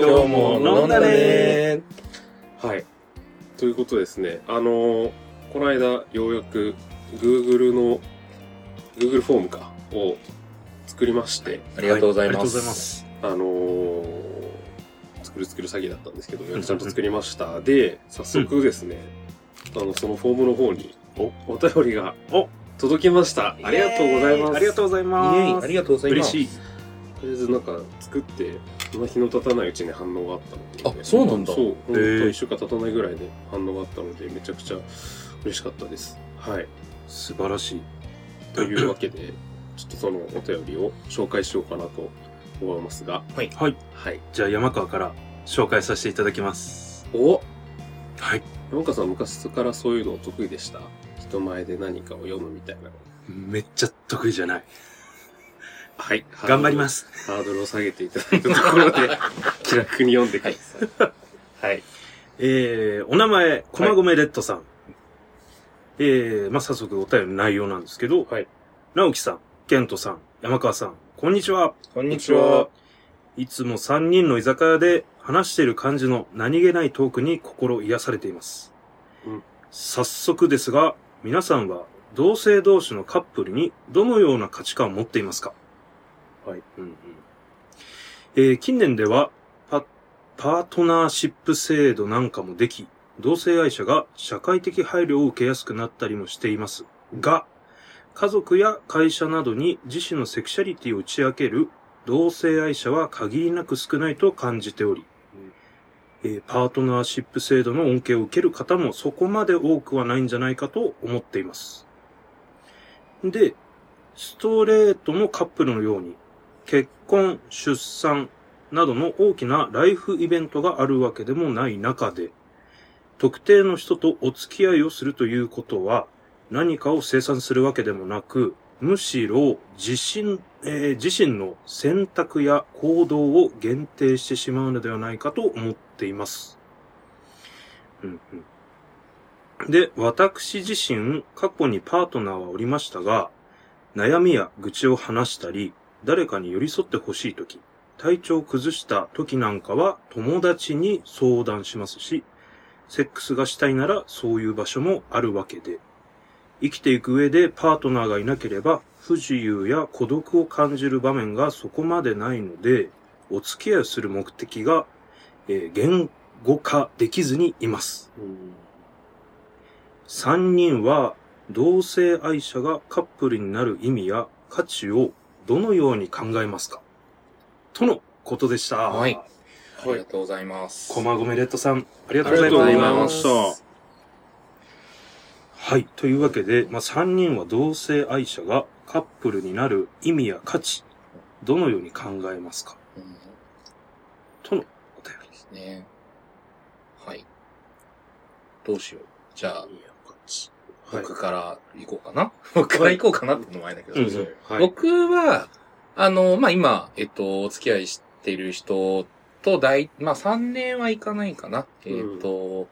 今日も飲んだねはい。ということですね。あのーこの間、ようやく Google の、Google フォームか、を作りまして、ありがとうございありがとうごます。ざいます。あのー作る作る詐欺だったんですけど、ようやくちゃんと作りました。で、早速ですね、あの、そのフォームの方に、お、お便りが、お届きました。ありがとうございます。ありがとうございます。イエイありがとうございます。嬉しい。とりあえずなんか作って、そんな日の経たないうちに反応があったので。あそうなんだそう、ほんとへー一週間経たないぐらいで反応があったので、めちゃくちゃ嬉しかったです。はい。素晴らしい。というわけで、ちょっとそのお便りを紹介しようかなと思いますが。はい。はい。じゃあ山川から紹介させていただきます。おはい。山川さん昔からそういうの得意でした？人前で何かを読むみたいなの。めっちゃ得意じゃない。はい。。頑張りますす。ハードルを下げていただいたところで、気楽に読んでください。はい。えー、お名前、駒込レッドさん。えー、まあ、早速お便りの内容なんですけど、はい。直樹さん、ケントさん、山川さん、こんにちは。こんにちは。いつも3人の居酒屋で話している感じの何気ないトークに心癒されています。うん早速ですが、皆さんは同性同士のカップルにどのような価値観を持っていますか？はい。うんうんえー近年ではパ、パートナーシップ制度なんかもでき、同性愛者が社会的配慮を受けやすくなったりもしていますが、家族や会社などに自身のセクシャリティを打ち明ける同性愛者は限りなく少ないと感じており、えーパートナーシップ制度の恩恵を受ける方もそこまで多くはないんじゃないかと思っています。で、ストレートのカップルのように、結婚、出産などの大きなライフイベントがあるわけでもない中で、特定の人とお付き合いをするということは、何かを生産するわけでもなく、むしろ自身、えー自身の選択や行動を限定してしまうのではないかと思っています。で、私自身、過去にパートナーはおりましたが、悩みや愚痴を話したり、誰かに寄り添ってほしいとき、体調を崩した時なんかは友達に相談しますし、セックスがしたいならそういう場所もあるわけで、生きていく上でパートナーがいなければ不自由や孤独を感じる場面がそこまでないので、お付き合いをする目的が、えー言語化できずにいます。三人は同性愛者がカップルになる意味や価値をどのように考えますか？とのことでした。はい。ありがとうございます。駒込レッドさん、ありがあとうございりがとうございま。した。はい。というわけで、まあ、3人は同性愛者がカップルになる意味や価値、どのように考えますか？うんとのお便りです。ね。はい。どうしよう。じゃあ、はい僕から行こうかな？僕から行こうかなってのもあれだけど。うんうんはい。僕は、あの、まあ、今、えっと、お付き合いしている人と大、まあ、3年はいかないかな。えっと、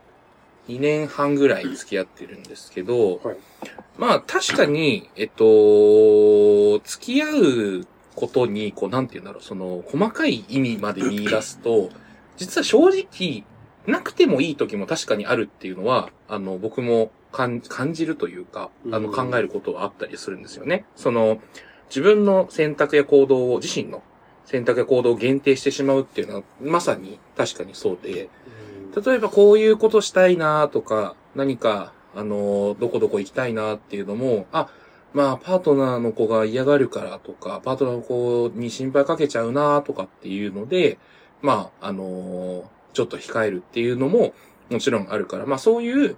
2年半ぐらい付き合ってるんですけど、はいまあ、確かに、えっと、付き合うことに、こう、なんて言うんだろう、その、細かい意味まで見出すと、実は正直、なくてもいい時も確かにあるっていうのは、あの、僕も感感じるというか、あの、うん考えることはあったりするんですよね。その、自分の選択や行動を、自身の選択や行動を限定してしまうっていうのは、まさに確かにそうで、例えばこういうことしたいなとか、何か、あの、どこどこ行きたいなっていうのも、あ、まあ、パートナーの子が嫌がるからとか、パートナーの子に心配かけちゃうなとかっていうので、まあ、あのちょっと控えるっていうのも、もちろんあるから、まあそういう、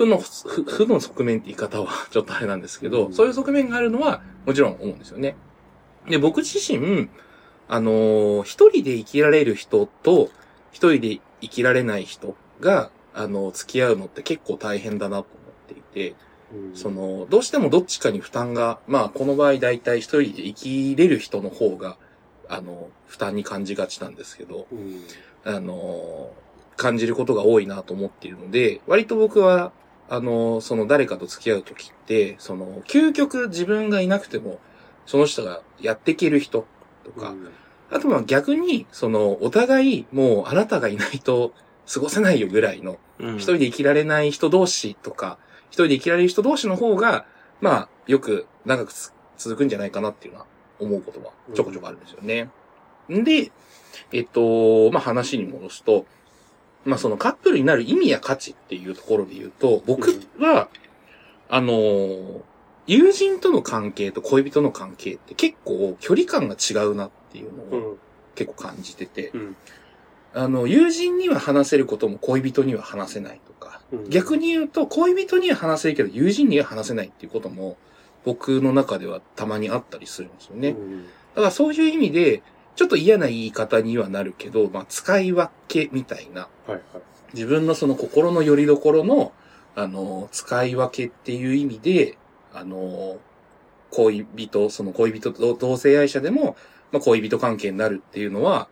負の、負負の側面って言い方は ちょっとあれなんですけど、うん。そういう側面があるのは、もちろん思うんですよね。で、僕自身、あの一人で生きられる人と、一人で生きられない人が、あの、付き合うのって結構大変だなと思っていて、うん。その、どうしてもどっちかに負担が、まあ、この場合大体一人で生きれる人の方が、あの、負担に感じがちなんですけど、うん。あの、感じることが多いなと思っているので、割と僕は、あの、その誰かと付き合うときって、その、究極自分がいなくても、その人がやっていける人とか、あとまあ逆に、その、お互い、もうあなたがいないと過ごせないよぐらいの、うん一人で生きられない人同士とか、一人で生きられる人同士の方が、まあ、よく長くつ続くんじゃないかなっていうのは思うことはちょこちょこあるんですよね。んで、えっと、まあ話に戻すと、まあそのカップルになる意味や価値っていうところで言うと、僕は、あのー友人との関係と恋人の関係って結構距離感が違うなっていうのをうん。結構感じてて、うん。あの、友人には話せることも恋人には話せないとか、うん逆に言うと恋人には話せるけど友人には話せないっていうことも僕の中ではたまにあったりするんですよね。うんだからそういう意味で、ちょっと嫌な言い方にはなるけど、まあ使い分けみたいな、はいはい。自分のその心の拠り所の、あの、使い分けっていう意味で、あの、恋人、その恋人と同性愛者でも、まあ恋人関係になるっていうのは、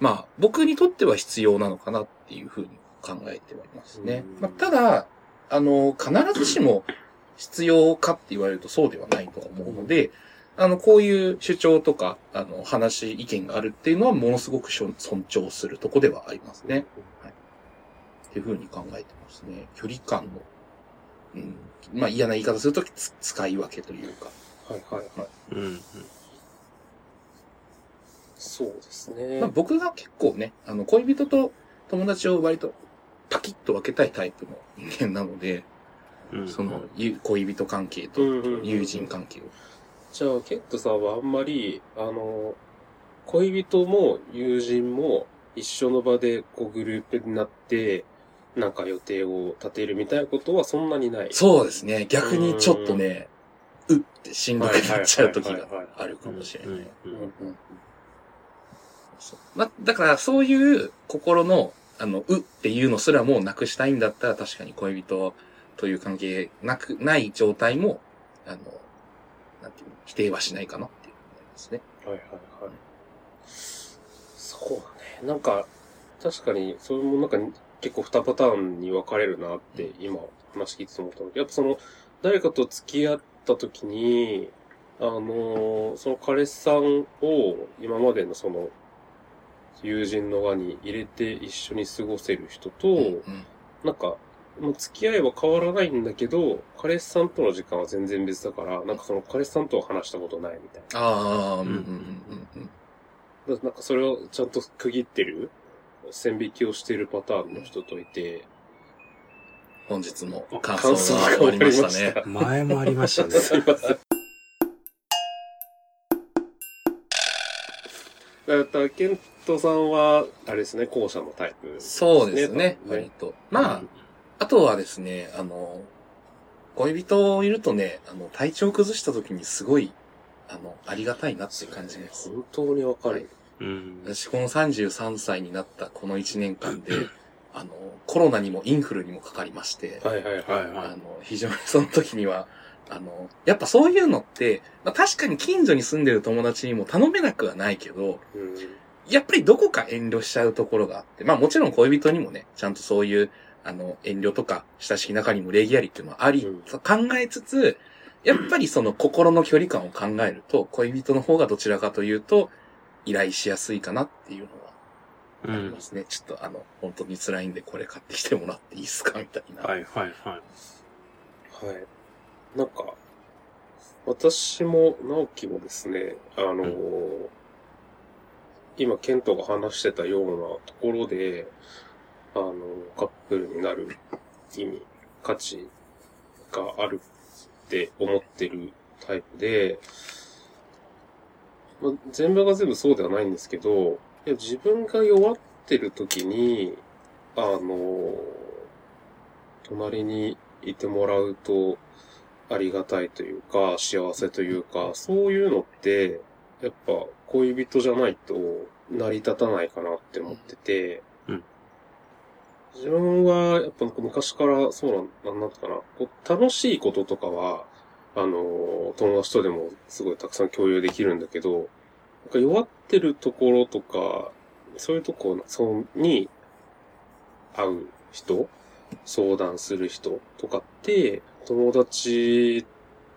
まあ僕にとっては必要なのかなっていうふうに考えてはいますねうん。まあ、ただ、あの、必ずしも必要かって言われるとそうではないとは思うので、あの、こういう主張とか、あの、話、意見があるっていうのはものすごく尊尊重するとこではありますね。っていうふうに考えてますね。距離感の、うん。まあ嫌な言い方するとつ使い分けというか。はいはいはい。うんうんそうですね。まあ僕が結構ね、あの、恋人と友達を割とパキッと分けたいタイプの人間なので、うんその、ゆ恋人関係とうんうんうん友人関係を。じゃあ、ケットさんはあんまり、あの、恋人も友人も一緒の場でこうグループになって、なんか予定を立てるみたいなことはそんなにない？そうですね。逆にちょっとね、うってしんどくなっちゃう時があるかもしれない。ま、だからそういう心の、あの、うっていうのすらもなくしたいんだったら確かに恋人という関係なく、ない状態も、あの、なんていうの、否定はしないかなっていう思いますね。はいはいはい。そうだね。なんか、確かに、それもなんか結構2パターンに分かれるなって今話聞いてて思ったのやっぱその、誰かと付き合った時に、あのーその彼氏さんを今までのその、友人の輪に入れて一緒に過ごせる人と、うんなんか、もう付き合いは変わらないんだけど、彼氏さんとの時間は全然別だから、なんかその彼氏さんとは話したことないみたいな。ああ、うんうんうんうんなんかそれをちゃんと区切ってる、線引きをしてるパターンの人といて、本日も感感想想が終わりましたたね。前もありましたね。すいません。だから、ケントさんは、あれですね、後者のタイプ、そうですね、割と。まあ、あとはですね、あの、恋人いるとね、あの、体調崩した時にすごい、あの、ありがたいなって感じます。本当にわかる。うん。私この33歳になったこの1年間で、あの、コロナにもインフルにもかかりまして、はいはいはい。はいあの、非常にその時には、あの、やっぱそういうのって、まあ、確かに近所に住んでる友達にも頼めなくはないけど、うんやっぱりどこか遠慮しちゃうところがあって、まあもちろん恋人にもね、ちゃんとそういう、あの、遠慮とか、親しき中にも礼儀ありっていうのはあり、うん考えつつ、やっぱりその心の距離感を考えると、恋人の方がどちらかというと、依頼しやすいかなっていうのはうんありま。すね。ちょっとあの、本当に辛いんでこれ買ってきてもらっていいですかみたいな。はいはいはい。はい。なんか、私も、直樹もですね、あのー今、ケントが話してたようなところで、あのカップルになる意味、価値があるって思ってるタイプで、まあ、全部が全部そうではないんですけど、いや自分が弱ってる時に、あの隣にいてもらうとありがたいというか、幸せというか、そういうのって、やっぱ恋人じゃないと成り立たないかなって思ってて、自分はやっぱ昔からそうなん、なんだったかな、こう楽しいこととかは、あの、友達とでもすごいたくさん共有できるんだけど、なんか弱ってるところとか、そういうとこそうに会う人相談する人とかって、友達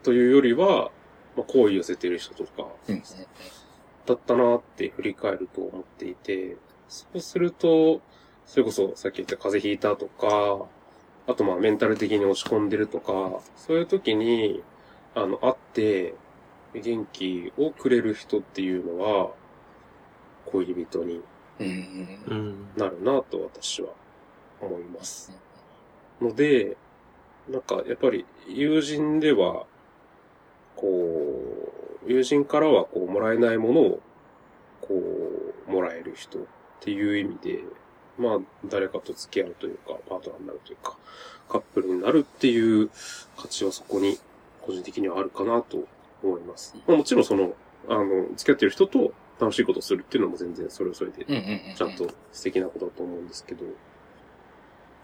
というよりは、まあ、好意寄せてる人とか、うん。だったなって振り返ると思っていて、そうすると、それこそさっき言った風邪ひいたとか、あとまあメンタル的に落ち込んでるとか、そういう時に、あの、会って、元気をくれる人っていうのは、恋人に。なるなと私は思います。ので、なんかやっぱり友人では、こう、友人からはこうもらえないものを、こう、もらえる人っていう意味で、まあ誰かと付き合うというか、パートナーになるというか、カップルになるっていう価値はそこに個人的にはあるかなと思います。まあ、もちろんその、あの、付き合ってる人と楽しいことをするっていうのも全然それはそれで。ちゃんと素敵なことだと思うんですけど、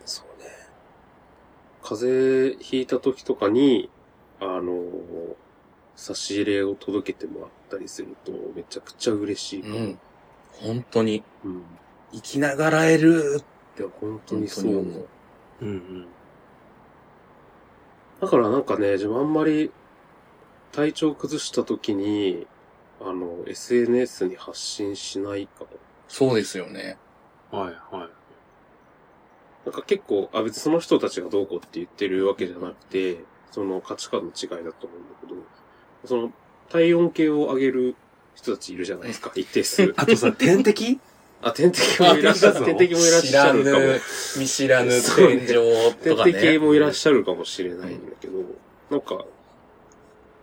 そうね。風邪ひいた時とかに、あの、差し入れを届けてもらったりすると、めちゃくちゃ嬉しいかも。うん。本当に、うん。生きながらえる。いや、本当にそう思う。うんうん。だからなんかね、自分あんまり体調崩した時に、あの、SNS に発信しないかも。そうですよね。はいはい。なんか結構、あ、別にその人たちがどうこうって言ってるわけじゃなくて、その価値観の違いだと思うんだけど、その体温計を上げる人たちいるじゃないですか、一定数。あとさ、点滴あ、点滴もいらっしゃる、点滴もいらっしゃるかも。知らぬ、見知らぬ天井とかね。点滴もいらっしゃるかもしれないんだけど、なんか、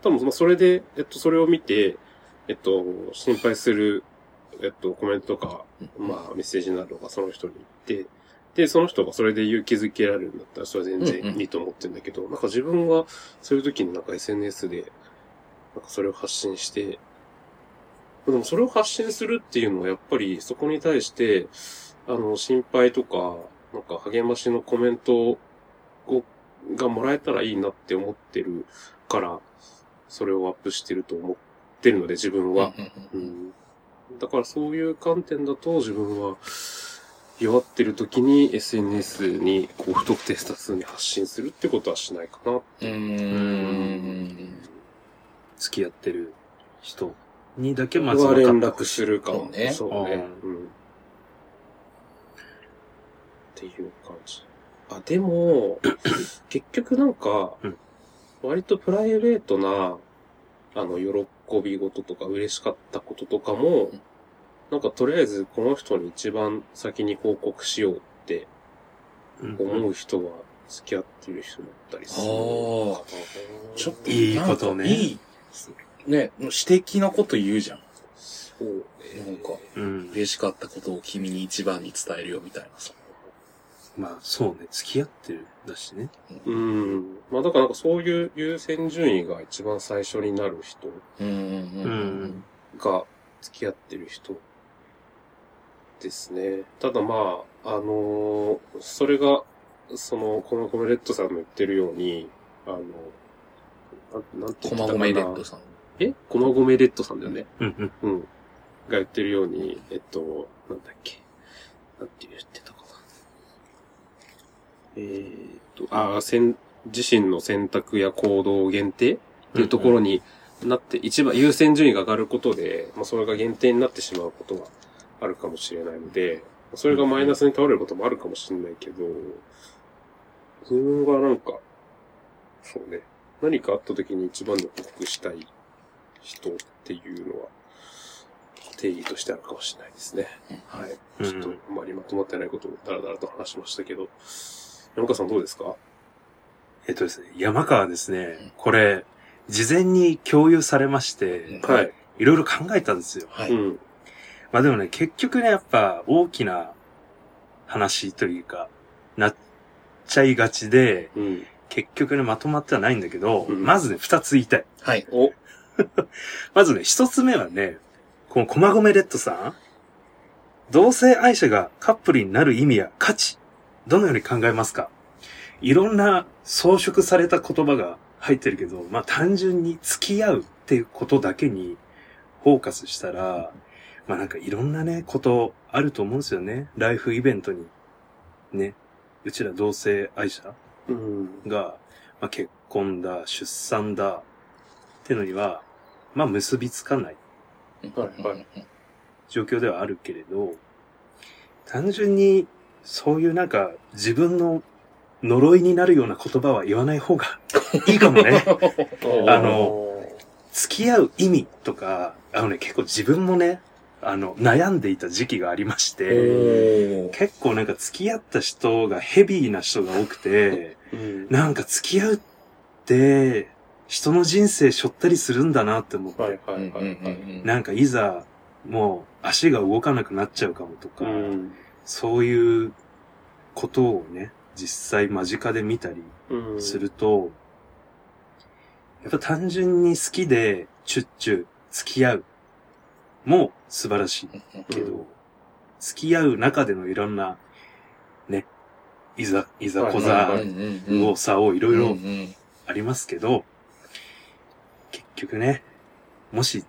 多分まあそれで、えっと、それを見て、えっと、心配する、えっと、コメントとか、まあ、メッセージなどがその人に言って、で、その人がそれで勇気づけられるんだったら、それは全然いいと思ってるんだけど、なんか自分はそういう時になんか SNS で、なんかそれを発信して、でもそれを発信するっていうのはやっぱりそこに対して、あの、心配とか、なんか励ましのコメントを、がもらえたらいいなって思ってるから、それをアップしてると思ってるので、自分は。うんだからそういう観点だと自分は弱ってる時に SNS にこう不特定多数に発信するってことはしないかな。うーん。付き合ってる人にだけまずは連絡するかもねそうね。ううん。っていう感じ。あ、でも、結局なんかうん、割とプライベートな、あの、喜び事とか嬉しかったこととかも、なんかとりあえずこの人に一番先に報告しようってうん思う人は付き合ってる人だったりするあーかな。ちょっと、いいことねいい。ね、私的なこと言うじゃん。そうね。なんか、うん。嬉しかったことを君に一番に伝えるよみたいなさ。まあ、そうね。付き合ってるだしね。うん。まあだからなんかそういう優先順位が一番最初になる人うんうんううんん。が付き合ってる人ですね。ただまあ、あのーそれが、その、このコメレットさんの言ってるように、あの、なんなんて言ってたかな駒込レッドさん。え？駒込レッドさんだよね。うんうん。うん。が言ってるように、えっと、なんだっけ。なんて言ってたかな。えーっと、ああ、せん、自身の選択や行動限定？っていうところになって、一番優先順位が上がることで、まあ、それが限定になってしまうことがあるかもしれないので、それがマイナスに倒れることもあるかもしれないけど、自分がなんか、そうね、何かあった時に一番で報告したい人っていうのは、定義としてあるかもしれないですね。はい。うんちょっとあまりまとまってないことをだらだらと話しましたけど、山川さんどうですか？えっとですね、山川ですね、これ、事前に共有されまして、はい。いろいろ考えたんですよ。はい。うん。まあでもね、結局ね、やっぱ大きな話というか、なっちゃいがちで、うん。結局ね、まとまってはないんだけど、うんまずね、二つ言いたい。はい。お、まずね、一つ目はね、この駒込レッドさん、同性愛者がカップルになる意味や価値、どのように考えますか？いろんな装飾された言葉が入ってるけど、まあ単純に付き合うっていうことだけにフォーカスしたら、まあなんかいろんなね、ことあると思うんですよね。ライフイベントに。ね。うちら同性愛者うん。が、まあ、結婚だ、出産だ、ってのには、まあ、結びつかない。はいはい状況ではあるけれど、単純にそういうなんか自分の呪いになるような言葉は言わない方が いいかもね。あの、付き合う意味とか、あのね、結構自分もね、あの、悩んでいた時期がありまして、結構なんか付き合った人がヘビーな人が多くて、うんなんか付き合うって、人の人生背負ったりするんだなって思って、はいはいうんうんはいはい。うん。なんかいざ、もう足が動かなくなっちゃうかもとか、うん。そういうことをね、実際間近で見たりうん。すると、やっぱ単純に好きでチュッチュ付き合う。も素晴らしいけど、うん。付き合う中でのいろんな、ね、いざ、いざこはいざを差をいろいろうんうんありますけど、結局ね、もし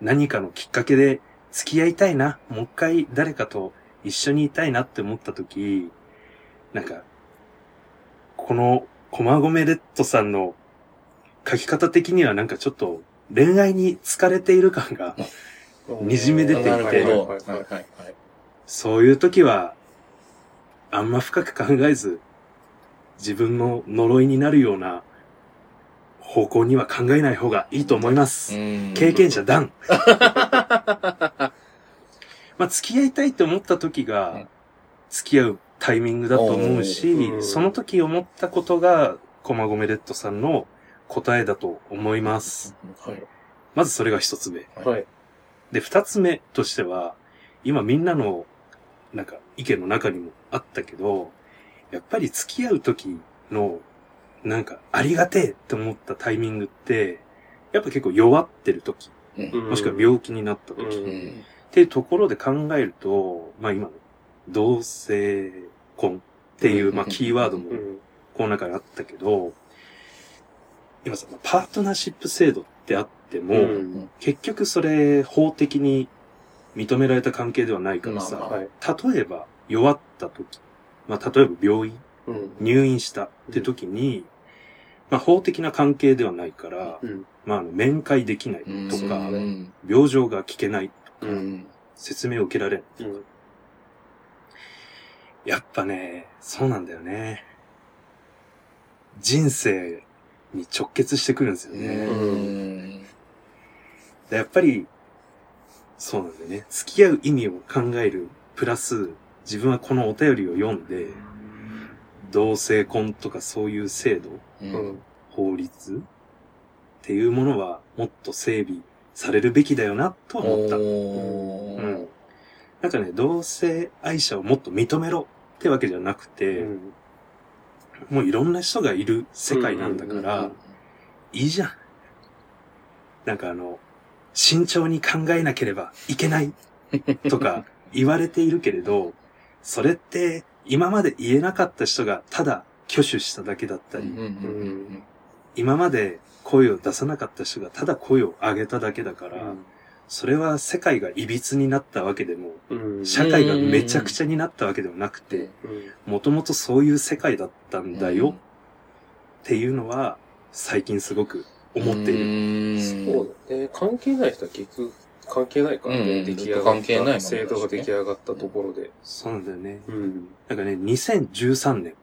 何かのきっかけで付き合いたいな、もう一回誰かと一緒にいたいなって思った時、なんか、この駒込レッドさんの書き方的にはなんかちょっと恋愛に疲れている感が、にじみ出ていて。そういう時は、あんま深く考えず、自分の呪いになるような方向には考えない方がいいと思います。経験者ダン。まあ、付き合いたいと思った時うんが、付き合うタイミングだと思うしう、んその時思ったことが、駒込レッドさんの答えだと思います。はい。まずそれが一つ目。はい。で、二つ目としては、今みんなの、なんか、意見の中にもあったけど、やっぱり付き合う時の、なんか、ありがてえって思ったタイミングって、やっぱ結構弱ってる時、うんもしくは病気になった時、うん。っんていうところで考えると、まあ今の、同性婚っていう、まあキーワードもうん。この中にあったけど、今さ、パートナーシップ制度ってあっても、うん。結局それ法的に認められた関係ではないからさ。例えば弱った時、まあ例えば病院、うん。入院したって時に、まあ法的な関係ではないから、うん。まあ面会できないうんとか、うん病状が聞けない、う。うんん説明を受けられない。うん。やっぱね、そうなんだよね。人生に直結してくるんですよね。やっぱり、そうなんだよね。付き合う意味を考える。プラス、自分はこのお便りを読んで、同性婚とかそういう制度、ううんん。法律？っていうものはもっと整備されるべきだよなとは思った。おうーん。なんかね、同性愛者をもっと認めろってわけじゃなくて、うん。もういろんな人がいる世界なんだから、うんいいじゃん。なんかあの、慎重に考えなければいけないとか言われているけれど、それって今まで言えなかった人がただ挙手しただけだったり、今まで声を出さなかった人がただ声を上げただけだから、それは世界が歪になったわけでも、うん。社会がめちゃくちゃになったわけではなくて、もともとそういう世界だったんだよっていうのは、最近すごく思っている。るそうだね。関係ない人は結局関係ないか。らうん。ね。出来上が関係ないもんった、制度が出来上がったところで。そうなんだよね。うん。なんかね、2013年、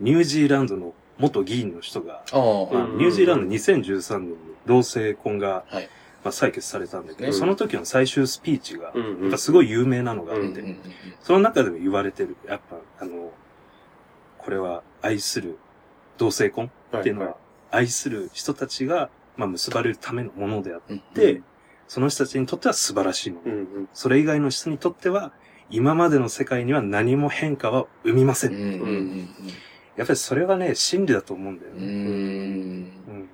ニュージーランドの元議員の人が、ああ、まあうん。ニュージーランド2013年に同性婚が、はい。まあ、採決されたんだけど、うん。その時の最終スピーチが、うん。やっぱすごい有名なのがあって、うんうんうんその中でも言われてる、やっぱ、あの、これは愛する同性婚っていうのは、愛する人たちが、まあ、結ばれるためのものであっうんて、その人たちにとっては素晴らしいもの。うんうん。それ以外の人にとっては、今までの世界には何も変化は生みませ。うんんうんやっぱりそれはね、真理だと思うんだようんうね。んうん。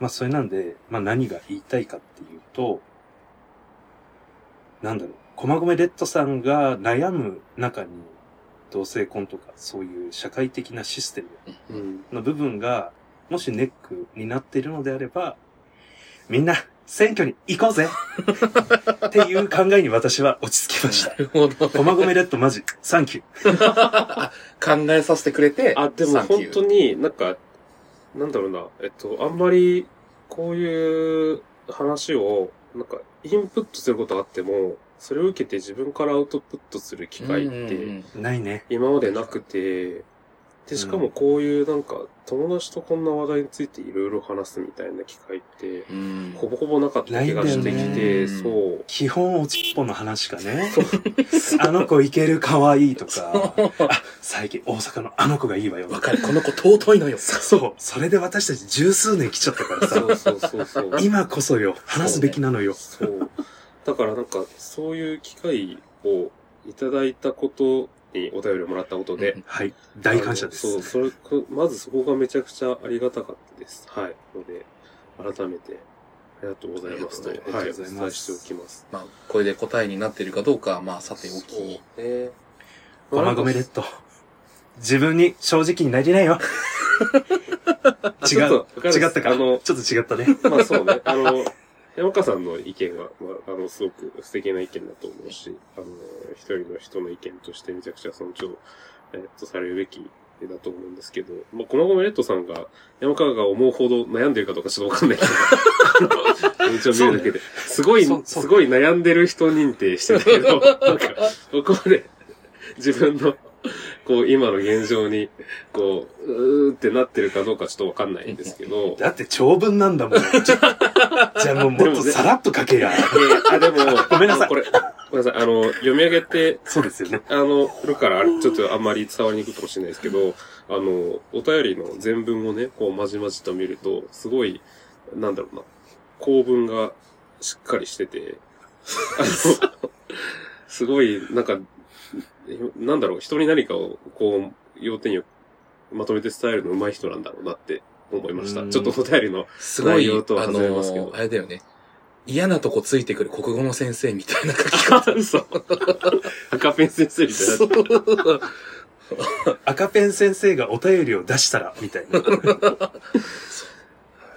まあ、それなんで、まあ何が言いたいかっていうと、なんだろう、駒込レッドさんが悩む中に、同性婚とかそういう社会的なシステムうん。の部分が、もしネックになっているのであれば、みんな、選挙に行こうぜっていう考えに私は落ち着きましたな。るほど。駒込レッドマジ、サンキュー。考えさせてくれて、あ、でも本当になんか、なんだろうな、えっと、あんまり、こういう話を、なんか、インプットすることがあっても、それを受けて自分からアウトプットする機会って、うんないね。今までなくて、で、しかもこういうなんか、友達とこんな話題についていろいろ話すみたいな機会って、うんほぼほぼなかった気がしてきて、そう。基本おちっぽの話かね。あの子いける可愛いとか、あ、最近大阪のあの子がいいわよ。わかる、この子尊いのよ。そう。それで私たち十数年来ちゃったからさ、そうそうそうそう。今こそよ、話すべきなのよ。そう。だからなんか、そういう機会をいただいたことにお便りをもらったことで、はい。大感謝です。そう、それ、まずそこがめちゃくちゃありがたかったです。はい。ので、改めて、ありがとうございますと、ありがとうはい、ございますお伝えしておきます。まあ、これで答えになってるかどうかは、まあ、さておき。ねごまごめレッド。自分に正直になりなよ。違う。違ったか。あのちょっと違ったね。まあそうね。あの、山川さんの意見は、まあ、あの、すごく素敵な意見だと思うし、あの、一人の人の意見としてめちゃくちゃ尊重、えっと、されるべきだと思うんですけど、まあ、このごめレッドさんが、山川が思うほど悩んでるかどうかちょっとわかんないけど、一応 見るだけで、すごい、すごい悩んでる人認定してたけど、なんか、ここまで自分の、こう、今の現状に、こう、うーってなってるかどうかちょっとわかんないんですけど、だって長文なんだもん。じゃあもうもっとさらっと書けや。いやあ、でも、ごめんなさいこれ、ごめんなさい。あの、読み上げて、そうですよね。あの、るから、ちょっとあんまり伝わりにくいかもしれないですけど、あの、お便りの全文をね、こう、まじまじと見ると、すごい、なんだろうな、構文がしっかりしてて、あの、すごい、なんか、なんだろう、人に何かを、こう、要点よくまとめて伝えるの上手い人なんだろうなって思いました。うんちょっとお便りの、すごい、内容とはあ外れますけどの、あれだよね。嫌なとこついてくる国語の先生みたいな書き方。嘘。赤ペン先生みたいな。赤ペン先生がお便りを出したら、みたいな。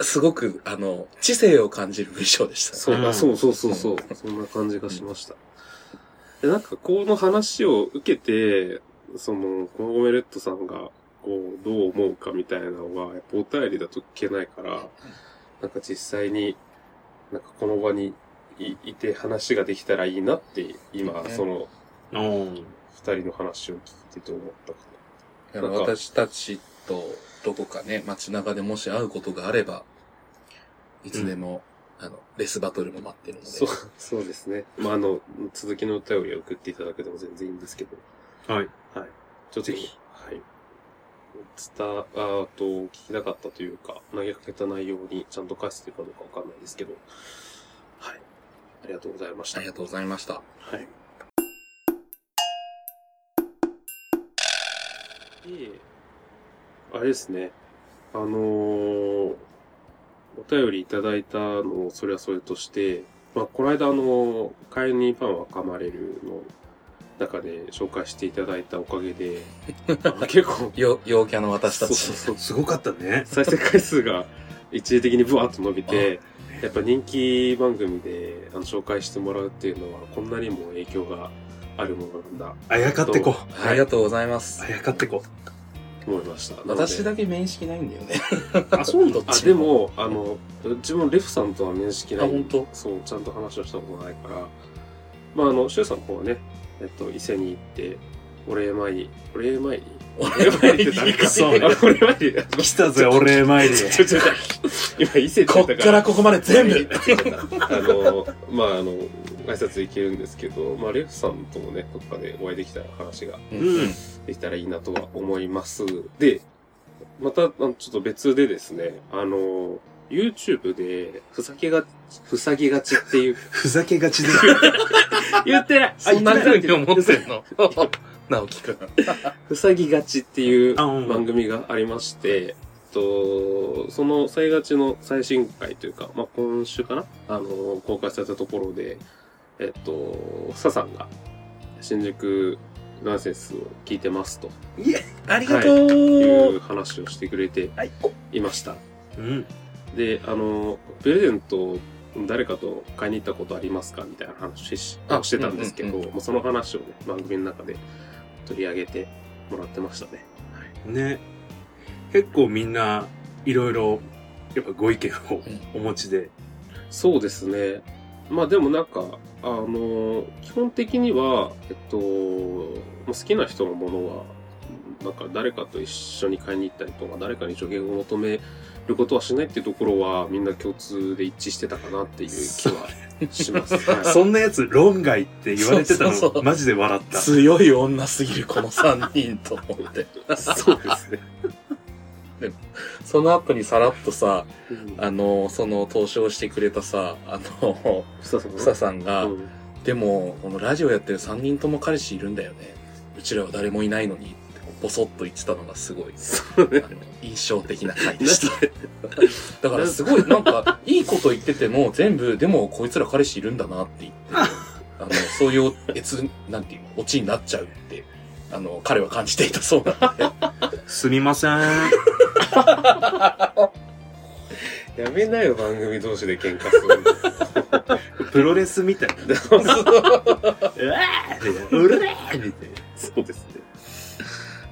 すごく、あの、知性を感じる文章でしたね。そう、うんあそうそうそうそう。そんな感じがしました。で、なんか、この話を受けて、その、コゴメレットさんが、こう、どう思うかみたいなのが、やっぱお便りだと聞けないから、なんか実際に、なんかこの場にいいて話ができたらいいなって、今、ね。その、二人の話を聞いてて思ったかなんか私たちとどこかね、街中でもし会うことがあれば、いつでも、あの、レスバトルも待ってるので。そう、そうですね。まあ、あの、続きのお便りを送っていただけても全然いいんですけど、はい。はい。ちょっと、ぜひはい。伝わ、あーと、聞きたかったというか、投げかけた内容にちゃんと返せてるかどうかわかんないですけど、はい。ありがとうございました。ありがとうございました。はい。で、あれですね。あのーお便りいただいたのをそれはそれとして、まあ、この間あの、カエニーパンは噛まれるの中で紹介していただいたおかげで、結構、よ、陽キャの私たち。そうそうそうすごかったね。再生回数が一時的にブワーッと伸びて、やっぱ人気番組であの紹介してもらうっていうのは、こんなにも影響があるものなんだあやかってこ。ありがとうございますあ。やかってこ。と思いました。私だけ面識ないんだよね。あ、そうどっあ。でも、あの、自分レフさんとは面識ない。あ本当？そう、ちゃんと話をしたことないから。まあ、あの、シュウさんの方はね、えっと、伊勢に行って、お礼参り、お礼参り？お礼参り？って誰か？そうねあお礼参り？来たぜ、お礼参り。ちょちょちょ今、伊勢ってこっからここまで全部あの、まあ、あの、挨拶行けるんですけど、まあ、レフさんともね、どっかでお会いできたら話がうんうんできたらいいなとは思います。で、また、ちょっと別でですね、あの、YouTube で、ふざけが、ふさぎがちっていう、ふざけがちで。言ってないそんな風に思ってんの？直樹くん。ふさぎがちっていう番組がありまして、と、その、さいがちの最新回というか、まあ、今週かな？あの、公開されたところで、えっと、ささんが、新宿ナンセンスを聞いてますといえ、ありがとう、いう話をしてくれてはい。いました。うん。で、あの、プレゼントを誰かと買いに行ったことありますかみたいな話をしてたんですけど、うんうんもうその話をね、番組の中で取り上げてもらってましたね。ね。結構みんな、いろいろ、やっぱご意見をお持ちで、そうですね。まあでもなんか、あの、基本的には、えっと、まあ好きな人のものは、なんか誰かと一緒に買いに行ったりとか、誰かに助言を求めることはしないっていうところは、みんな共通で一致してたかなっていう気はします。はいそんなやつ、論外って言われてたそうそうそうの、マジで笑った。強い女すぎる、この3人と思って。そうですね。その後にさらっとさ、うんあの、その投資をしてくれたさ、あの、ふささんが、うんでも、このラジオやってる3人とも彼氏いるんだよね。うちらは誰もいないのに、ってボソッと言ってたのがすごい、そうねあの印象的な回でした。だからすごい、なんか、いいこと言ってても、全部、でもこいつら彼氏いるんだなって言って、あの、そういう、えつ、なんていうの、オチになっちゃうって、あの、彼は感じていたそうなんで。すみません。やめなよ、番組同士で喧嘩するの。プロレスみたいな。うわーうらーみたいな。そうですね。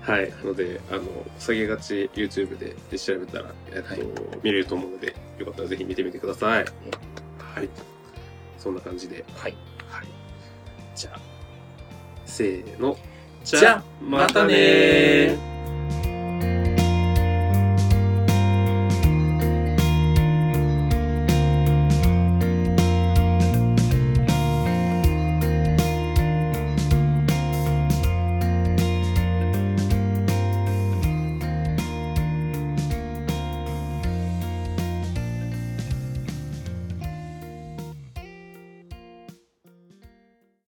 はい。なので、あの、下げがち YouTube でで調べたら、えっと、はい見れると思うので、よかったらぜひ見てみてください。はい。そんな感じで。はい。はい。じゃあ、せーの。じゃあまたねー